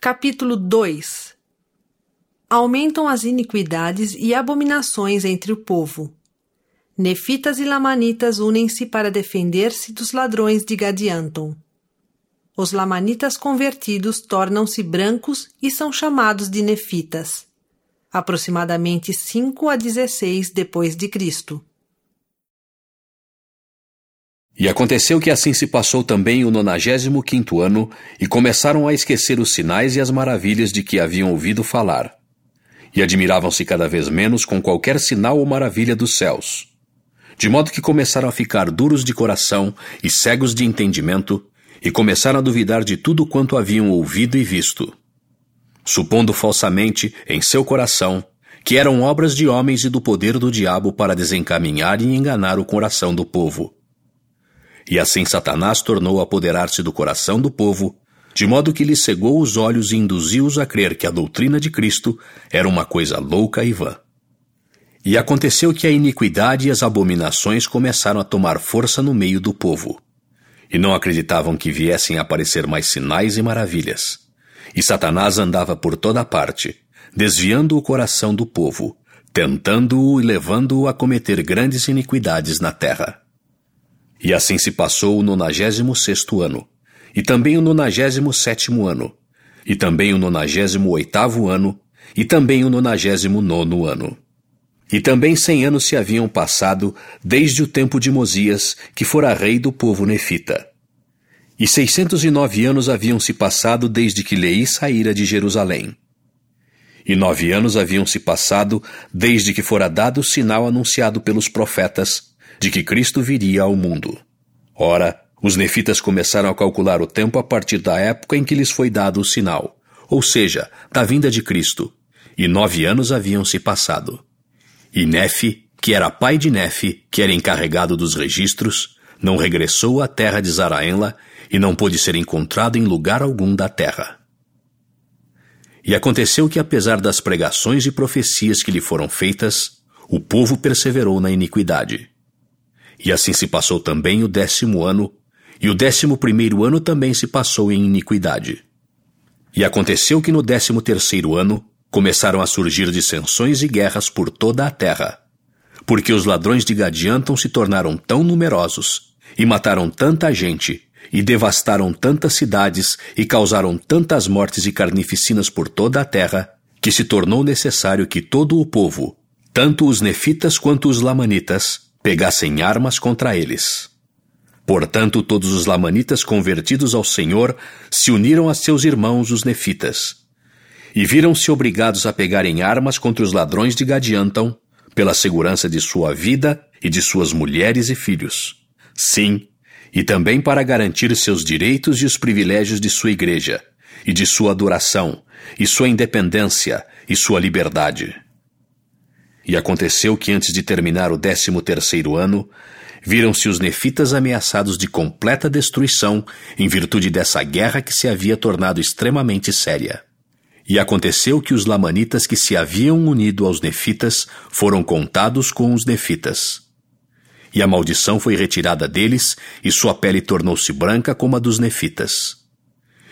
Capítulo 2 Aumentam as iniquidades e abominações entre o povo. Nefitas e Lamanitas unem-se para defender-se dos ladrões de Gadianton. Os Lamanitas convertidos tornam-se brancos e são chamados de Nefitas. Aproximadamente 5 a 16 depois de Cristo. E aconteceu que assim se passou também o nonagésimo quinto ano, e começaram a esquecer os sinais e as maravilhas de que haviam ouvido falar. E admiravam-se cada vez menos com qualquer sinal ou maravilha dos céus. De modo que começaram a ficar duros de coração e cegos de entendimento, e começaram a duvidar de tudo quanto haviam ouvido e visto. Supondo falsamente, em seu coração, que eram obras de homens e do poder do diabo para desencaminhar e enganar o coração do povo e assim Satanás tornou a apoderar-se do coração do povo, de modo que lhe cegou os olhos e induziu-os a crer que a doutrina de Cristo era uma coisa louca e vã. E aconteceu que a iniquidade e as abominações começaram a tomar força no meio do povo. E não acreditavam que viessem a aparecer mais sinais e maravilhas. E Satanás andava por toda parte, desviando o coração do povo, tentando-o e levando-o a cometer grandes iniquidades na terra. E assim se passou o nonagésimo sexto ano, e também o nonagésimo sétimo ano, e também o nonagésimo oitavo ano, e também o nonagésimo nono ano. E também cem anos se haviam passado desde o tempo de Mosias, que fora rei do povo nefita. E seiscentos e nove anos haviam se passado desde que Lei saíra de Jerusalém. E nove anos haviam se passado desde que fora dado o sinal anunciado pelos profetas, de que Cristo viria ao mundo. Ora, os nefitas começaram a calcular o tempo a partir da época em que lhes foi dado o sinal, ou seja, da vinda de Cristo, e nove anos haviam se passado. E Nefe, que era pai de Nefe, que era encarregado dos registros, não regressou à terra de Zaraenla e não pôde ser encontrado em lugar algum da terra. E aconteceu que, apesar das pregações e profecias que lhe foram feitas, o povo perseverou na iniquidade. E assim se passou também o décimo ano, e o décimo primeiro ano também se passou em iniquidade. E aconteceu que no décimo terceiro ano começaram a surgir dissensões e guerras por toda a terra, porque os ladrões de Gadianton se tornaram tão numerosos, e mataram tanta gente, e devastaram tantas cidades, e causaram tantas mortes e carnificinas por toda a terra, que se tornou necessário que todo o povo, tanto os nefitas quanto os lamanitas, pegassem armas contra eles. Portanto, todos os lamanitas convertidos ao Senhor se uniram a seus irmãos os nefitas, e viram-se obrigados a pegarem armas contra os ladrões de Gadianton, pela segurança de sua vida e de suas mulheres e filhos. Sim, e também para garantir seus direitos e os privilégios de sua igreja, e de sua adoração, e sua independência, e sua liberdade. E aconteceu que antes de terminar o décimo terceiro ano, viram-se os nefitas ameaçados de completa destruição em virtude dessa guerra que se havia tornado extremamente séria. E aconteceu que os lamanitas que se haviam unido aos nefitas foram contados com os nefitas. E a maldição foi retirada deles, e sua pele tornou-se branca como a dos nefitas.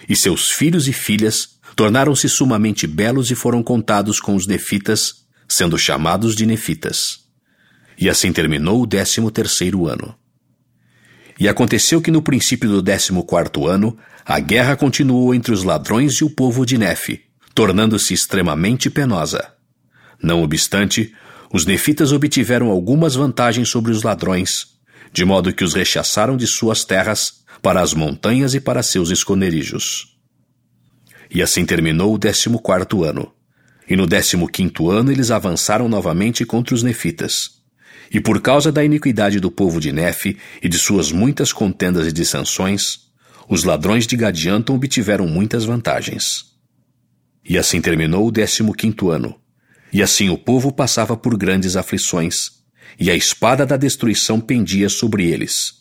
E seus filhos e filhas tornaram-se sumamente belos e foram contados com os nefitas, sendo chamados de nefitas. E assim terminou o décimo terceiro ano. E aconteceu que no princípio do décimo quarto ano, a guerra continuou entre os ladrões e o povo de Nefe, tornando-se extremamente penosa. Não obstante, os nefitas obtiveram algumas vantagens sobre os ladrões, de modo que os rechaçaram de suas terras para as montanhas e para seus esconderijos. E assim terminou o décimo quarto ano. E no décimo quinto ano eles avançaram novamente contra os nefitas. E por causa da iniquidade do povo de Nefe e de suas muitas contendas e dissensões, os ladrões de Gadianton obtiveram muitas vantagens. E assim terminou o décimo quinto ano. E assim o povo passava por grandes aflições, e a espada da destruição pendia sobre eles,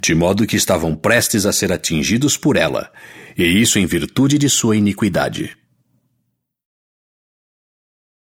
de modo que estavam prestes a ser atingidos por ela, e isso em virtude de sua iniquidade.